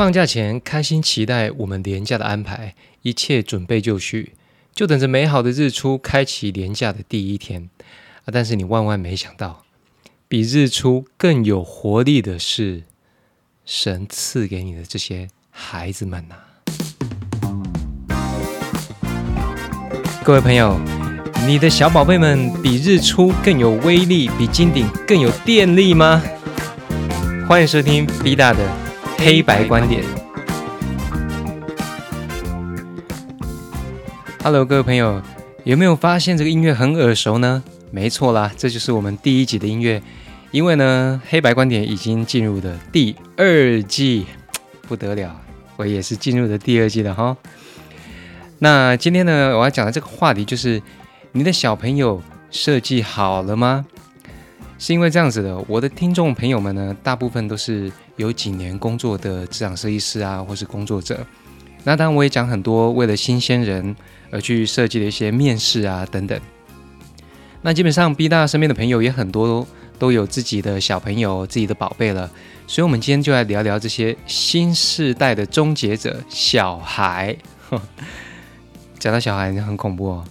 放假前开心期待我们廉假的安排，一切准备就绪，就等着美好的日出开启廉假的第一天啊！但是你万万没想到，比日出更有活力的是神赐给你的这些孩子们呐！各位朋友，你的小宝贝们比日出更有威力，比金顶更有电力吗？欢迎收听 B 大的黑白观点。Hello，各位朋友，有没有发现这个音乐很耳熟呢？没错啦，这就是我们第一集的音乐。因为呢，黑白观点已经进入的第二季，不得了，我也是进入的第二季了哈。那今天呢，我要讲的这个话题就是：你的小朋友设计好了吗？是因为这样子的，我的听众朋友们呢，大部分都是有几年工作的职场设计师啊，或是工作者。那当然，我也讲很多为了新鲜人而去设计的一些面试啊等等。那基本上，B 大身边的朋友也很多都有自己的小朋友、自己的宝贝了。所以，我们今天就来聊聊这些新时代的终结者——小孩。讲到小孩，很恐怖哦。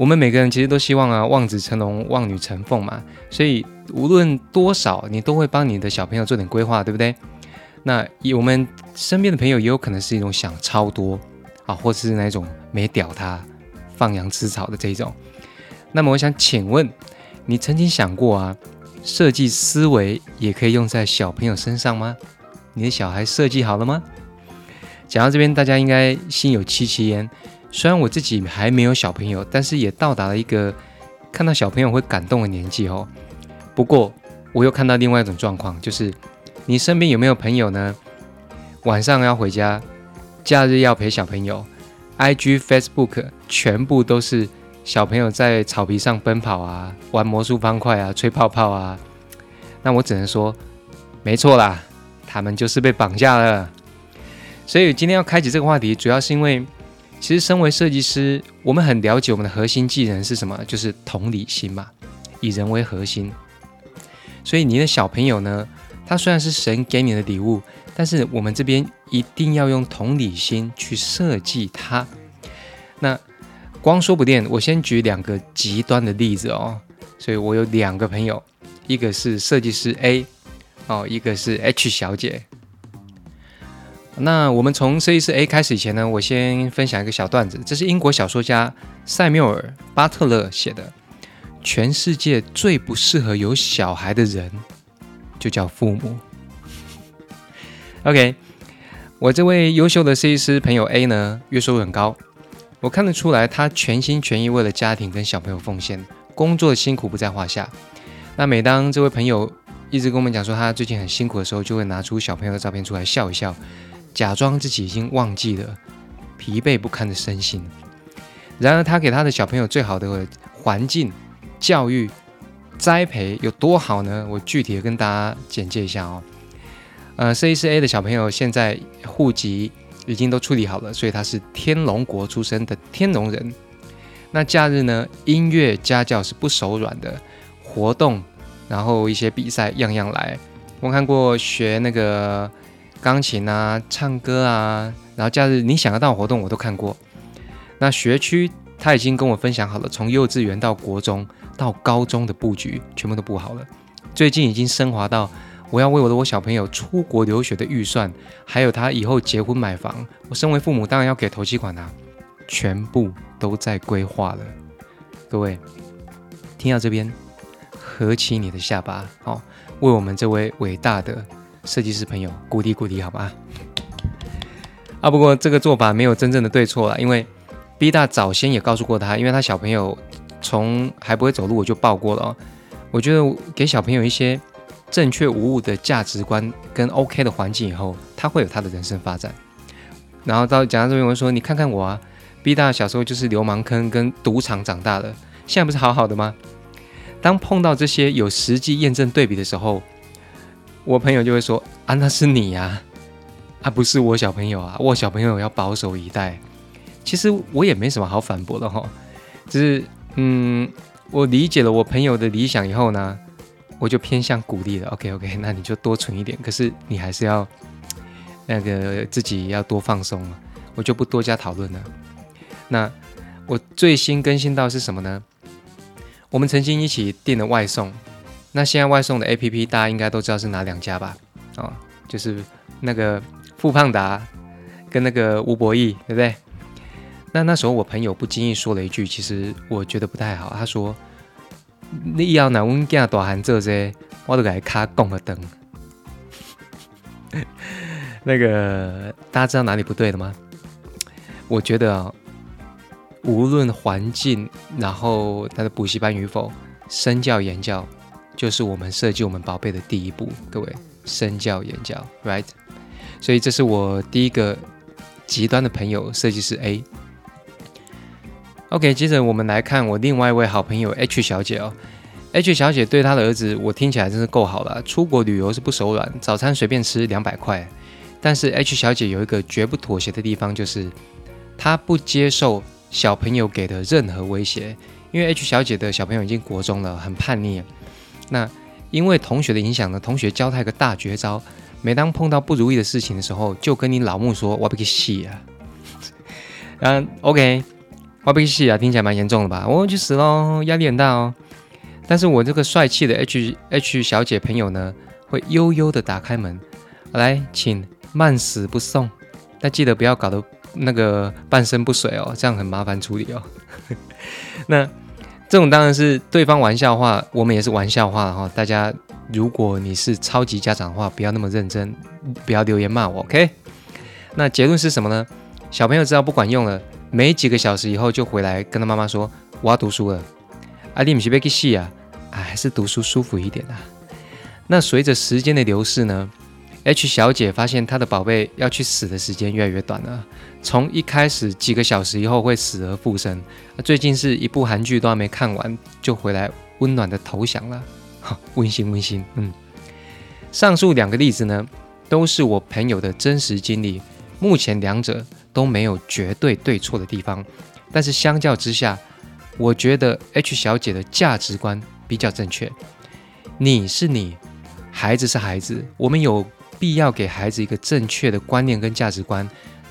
我们每个人其实都希望啊，望子成龙，望女成凤嘛。所以无论多少，你都会帮你的小朋友做点规划，对不对？那我们身边的朋友也有可能是一种想超多啊，或是那种没屌他，放羊吃草的这种。那么我想请问，你曾经想过啊，设计思维也可以用在小朋友身上吗？你的小孩设计好了吗？讲到这边，大家应该心有戚戚焉。虽然我自己还没有小朋友，但是也到达了一个看到小朋友会感动的年纪哦。不过我又看到另外一种状况，就是你身边有没有朋友呢？晚上要回家，假日要陪小朋友，IG、Facebook 全部都是小朋友在草皮上奔跑啊，玩魔术方块啊，吹泡泡啊。那我只能说，没错啦，他们就是被绑架了。所以今天要开启这个话题，主要是因为。其实，身为设计师，我们很了解我们的核心技能是什么，就是同理心嘛，以人为核心。所以，你的小朋友呢，他虽然是神给你的礼物，但是我们这边一定要用同理心去设计他。那光说不练，我先举两个极端的例子哦。所以我有两个朋友，一个是设计师 A，哦，一个是 H 小姐。那我们从设计师 A 开始以前呢，我先分享一个小段子。这是英国小说家塞缪尔·巴特勒写的。全世界最不适合有小孩的人，就叫父母。OK，我这位优秀的设计师朋友 A 呢，月收入很高，我看得出来他全心全意为了家庭跟小朋友奉献，工作辛苦不在话下。那每当这位朋友一直跟我们讲说他最近很辛苦的时候，就会拿出小朋友的照片出来笑一笑。假装自己已经忘记了疲惫不堪的身心，然而他给他的小朋友最好的环境、教育、栽培有多好呢？我具体的跟大家简介一下哦。呃，，C 四 A 的小朋友现在户籍已经都处理好了，所以他是天龙国出生的天龙人。那假日呢，音乐家教是不手软的，活动，然后一些比赛样样来。我看过学那个。钢琴啊，唱歌啊，然后假日你想得到的活动我都看过。那学区他已经跟我分享好了，从幼稚园到国中到高中的布局全部都布好了。最近已经升华到我要为我的我小朋友出国留学的预算，还有他以后结婚买房，我身为父母当然要给头期款啊，全部都在规划了。各位听到这边，合起你的下巴，好，为我们这位伟大的。设计师朋友，鼓励鼓励，好吧？啊，不过这个做法没有真正的对错了，因为 B 大早先也告诉过他，因为他小朋友从还不会走路我就抱过了。我觉得给小朋友一些正确无误的价值观跟 OK 的环境以后，他会有他的人生发展。然后到讲到这边，我说你看看我啊，B 大小时候就是流氓坑跟赌场长大的，现在不是好好的吗？当碰到这些有实际验证对比的时候。我朋友就会说啊，那是你呀，啊不是我小朋友啊，我小朋友要保守以待。其实我也没什么好反驳的哈，只是嗯，我理解了我朋友的理想以后呢，我就偏向鼓励了。OK OK，那你就多存一点，可是你还是要那个自己要多放松嘛，我就不多加讨论了。那我最新更新到是什么呢？我们曾经一起订了外送，那现在外送的 A P P 大家应该都知道是哪两家吧？哦，就是那个富胖达跟那个吴博义，对不对？那那时候我朋友不经意说了一句，其实我觉得不太好。他说：“你要拿阮囝大汉做这，我都给他卡供个灯。”那个大家知道哪里不对了吗？我觉得啊，无论环境，然后他的补习班与否，身教言教就是我们设计我们宝贝的第一步。各位，身教言教，right？所以这是我第一个极端的朋友，设计师 A。OK，接着我们来看我另外一位好朋友 H 小姐哦。H 小姐对她的儿子，我听起来真是够好了。出国旅游是不手软，早餐随便吃两百块。但是 H 小姐有一个绝不妥协的地方，就是她不接受小朋友给的任何威胁。因为 H 小姐的小朋友已经国中了，很叛逆。那因为同学的影响呢，同学教他一个大绝招：每当碰到不如意的事情的时候，就跟你老木说：“我不给戏啊。”嗯，OK。发脾气啊，听起来蛮严重的吧？我去死喽，压力很大哦。但是我这个帅气的 H H 小姐朋友呢，会悠悠的打开门，来，请慢死不送。但记得不要搞得那个半身不遂哦，这样很麻烦处理哦。那这种当然是对方玩笑话，我们也是玩笑话哈。大家如果你是超级家长的话，不要那么认真，不要留言骂我，OK？那结论是什么呢？小朋友知道不管用了。没几个小时以后就回来跟他妈妈说：“我要读书了。”阿弟，你是被给戏啊？啊，还是读书舒服一点啊。那随着时间的流逝呢，H 小姐发现她的宝贝要去死的时间越来越短了。从一开始几个小时以后会死而复生，最近是一部韩剧都还没看完就回来温暖的投降了，哈，温馨温馨。嗯，上述两个例子呢，都是我朋友的真实经历，目前两者。都没有绝对对错的地方，但是相较之下，我觉得 H 小姐的价值观比较正确。你是你，孩子是孩子，我们有必要给孩子一个正确的观念跟价值观，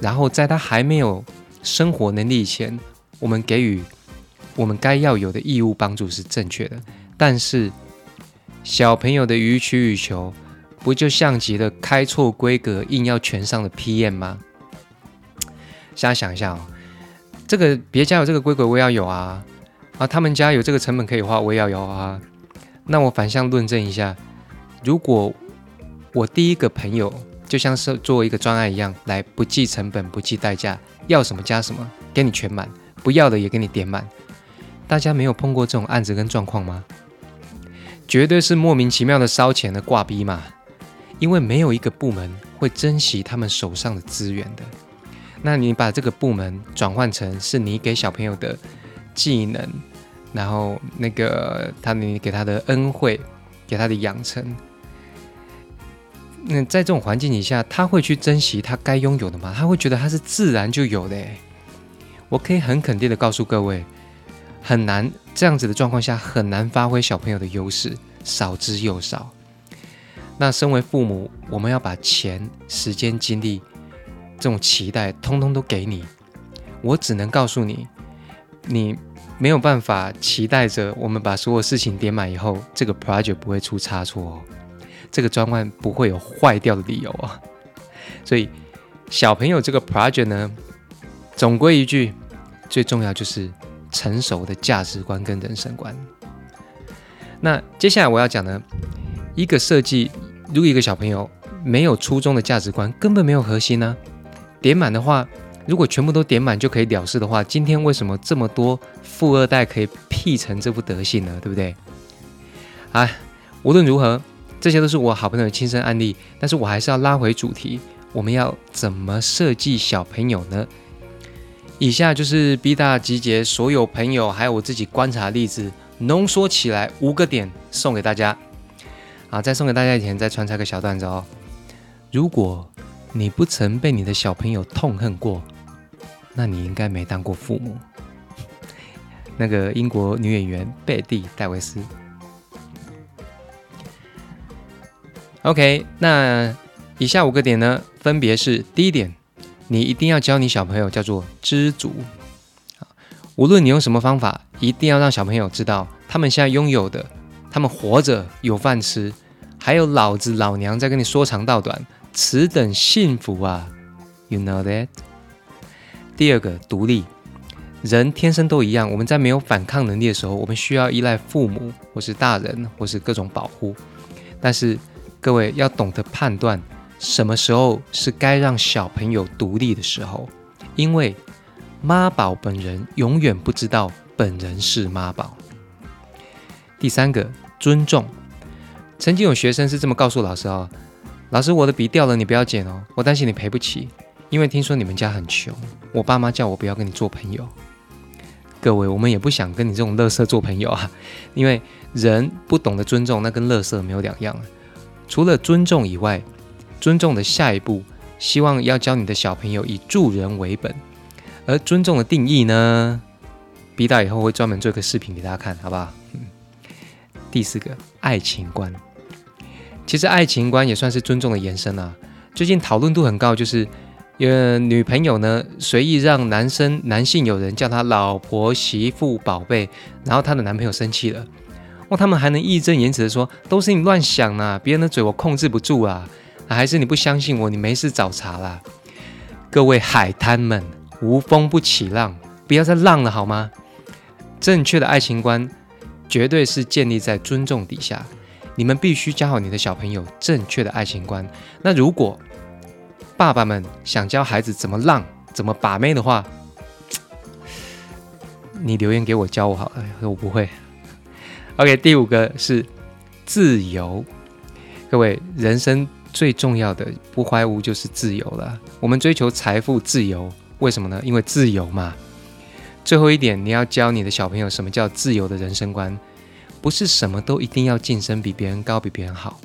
然后在他还没有生活能力以前，我们给予我们该要有的义务帮助是正确的。但是小朋友的予取予求，不就像极了开错规格硬要全上的 PM 吗？大家想一下哦，这个别家有这个规格，我也要有啊！啊，他们家有这个成本可以花，我也要有啊！那我反向论证一下，如果我第一个朋友就像是做一个专案一样，来不计成本、不计代价，要什么加什么，给你全满，不要的也给你点满。大家没有碰过这种案子跟状况吗？绝对是莫名其妙的烧钱的挂逼嘛！因为没有一个部门会珍惜他们手上的资源的。那你把这个部门转换成是你给小朋友的技能，然后那个他你给他的恩惠，给他的养成，那在这种环境底下，他会去珍惜他该拥有的吗？他会觉得他是自然就有的？我可以很肯定的告诉各位，很难这样子的状况下很难发挥小朋友的优势，少之又少。那身为父母，我们要把钱、时间、精力。这种期待通通都给你，我只能告诉你，你没有办法期待着我们把所有事情点满以后，这个 project 不会出差错哦，这个专案不会有坏掉的理由啊。所以小朋友这个 project 呢，总归一句，最重要就是成熟的价值观跟人生观。那接下来我要讲呢，一个设计，如果一个小朋友没有初中的价值观，根本没有核心呢。点满的话，如果全部都点满就可以了事的话，今天为什么这么多富二代可以 P 成这副德性呢？对不对？啊，无论如何，这些都是我好朋友的亲身案例，但是我还是要拉回主题，我们要怎么设计小朋友呢？以下就是 B 大集结所有朋友还有我自己观察的例子，浓缩起来五个点送给大家。啊，在送给大家以前，再穿插个小段子哦。如果你不曾被你的小朋友痛恨过，那你应该没当过父母。那个英国女演员贝蒂·戴维斯。OK，那以下五个点呢，分别是第一点，你一定要教你小朋友叫做知足，无论你用什么方法，一定要让小朋友知道，他们现在拥有的，他们活着有饭吃，还有老子老娘在跟你说长道短，此等幸福啊，You know that？第二个，独立。人天生都一样，我们在没有反抗能力的时候，我们需要依赖父母或是大人或是各种保护。但是各位要懂得判断，什么时候是该让小朋友独立的时候，因为妈宝本人永远不知道本人是妈宝。第三个，尊重。曾经有学生是这么告诉老师哦：“老师，我的笔掉了，你不要捡哦，我担心你赔不起，因为听说你们家很穷，我爸妈叫我不要跟你做朋友。”各位，我们也不想跟你这种乐色做朋友啊，因为人不懂得尊重，那跟乐色没有两样。除了尊重以外，尊重的下一步，希望要教你的小朋友以助人为本。而尊重的定义呢，B 大以后会专门做一个视频给大家看，好不好？第四个，爱情观。其实爱情观也算是尊重的延伸啊。最近讨论度很高，就是。呃，女朋友呢随意让男生男性友人叫她老婆、媳妇、宝贝，然后她的男朋友生气了，哇，他们还能义正言辞的说都是你乱想呐，别人的嘴我控制不住啊，还是你不相信我，你没事找茬啦。各位海滩们，无风不起浪，不要再浪了好吗？正确的爱情观绝对是建立在尊重底下，你们必须教好你的小朋友正确的爱情观。那如果爸爸们想教孩子怎么浪、怎么把妹的话，你留言给我教我好了，我不会。OK，第五个是自由。各位，人生最重要的不怀无就是自由了。我们追求财富自由，为什么呢？因为自由嘛。最后一点，你要教你的小朋友什么叫自由的人生观，不是什么都一定要晋升比别人高、比别人好。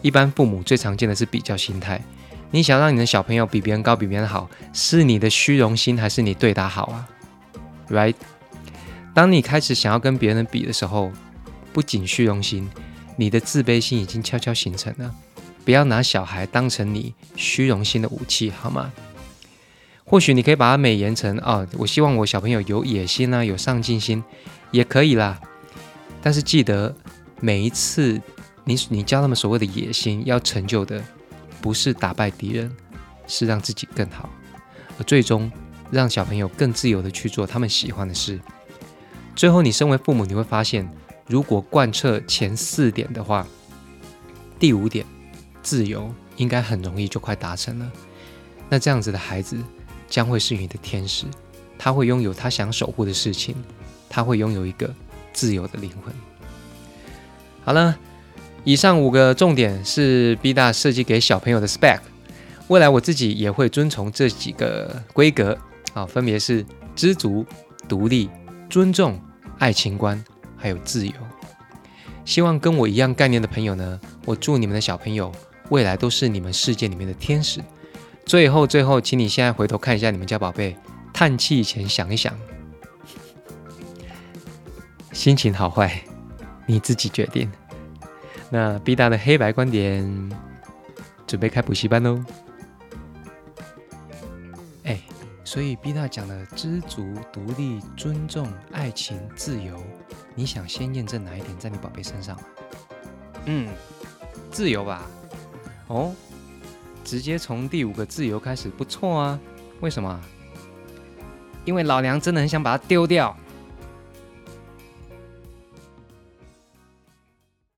一般父母最常见的是比较心态。你想让你的小朋友比别人高、比别人好，是你的虚荣心还是你对他好啊？Right？当你开始想要跟别人比的时候，不仅虚荣心，你的自卑心已经悄悄形成了。不要拿小孩当成你虚荣心的武器，好吗？或许你可以把它美言成啊，我希望我小朋友有野心啊，有上进心，也可以啦。但是记得，每一次你你教他们所谓的野心，要成就的。不是打败敌人，是让自己更好，而最终让小朋友更自由的去做他们喜欢的事。最后，你身为父母，你会发现，如果贯彻前四点的话，第五点自由应该很容易就快达成了。那这样子的孩子将会是你的天使，他会拥有他想守护的事情，他会拥有一个自由的灵魂。好了。以上五个重点是 B 大设计给小朋友的 spec，未来我自己也会遵从这几个规格啊，分别是知足、独立、尊重、爱情观，还有自由。希望跟我一样概念的朋友呢，我祝你们的小朋友未来都是你们世界里面的天使。最后，最后，请你现在回头看一下你们家宝贝，叹气前想一想，心情好坏，你自己决定。那 B 大的黑白观点，准备开补习班喽。所以 B 大讲的知足、独立、尊重、爱情、自由，你想先验证哪一点在你宝贝身上？嗯，自由吧。哦，直接从第五个自由开始，不错啊。为什么？因为老娘真的很想把它丢掉。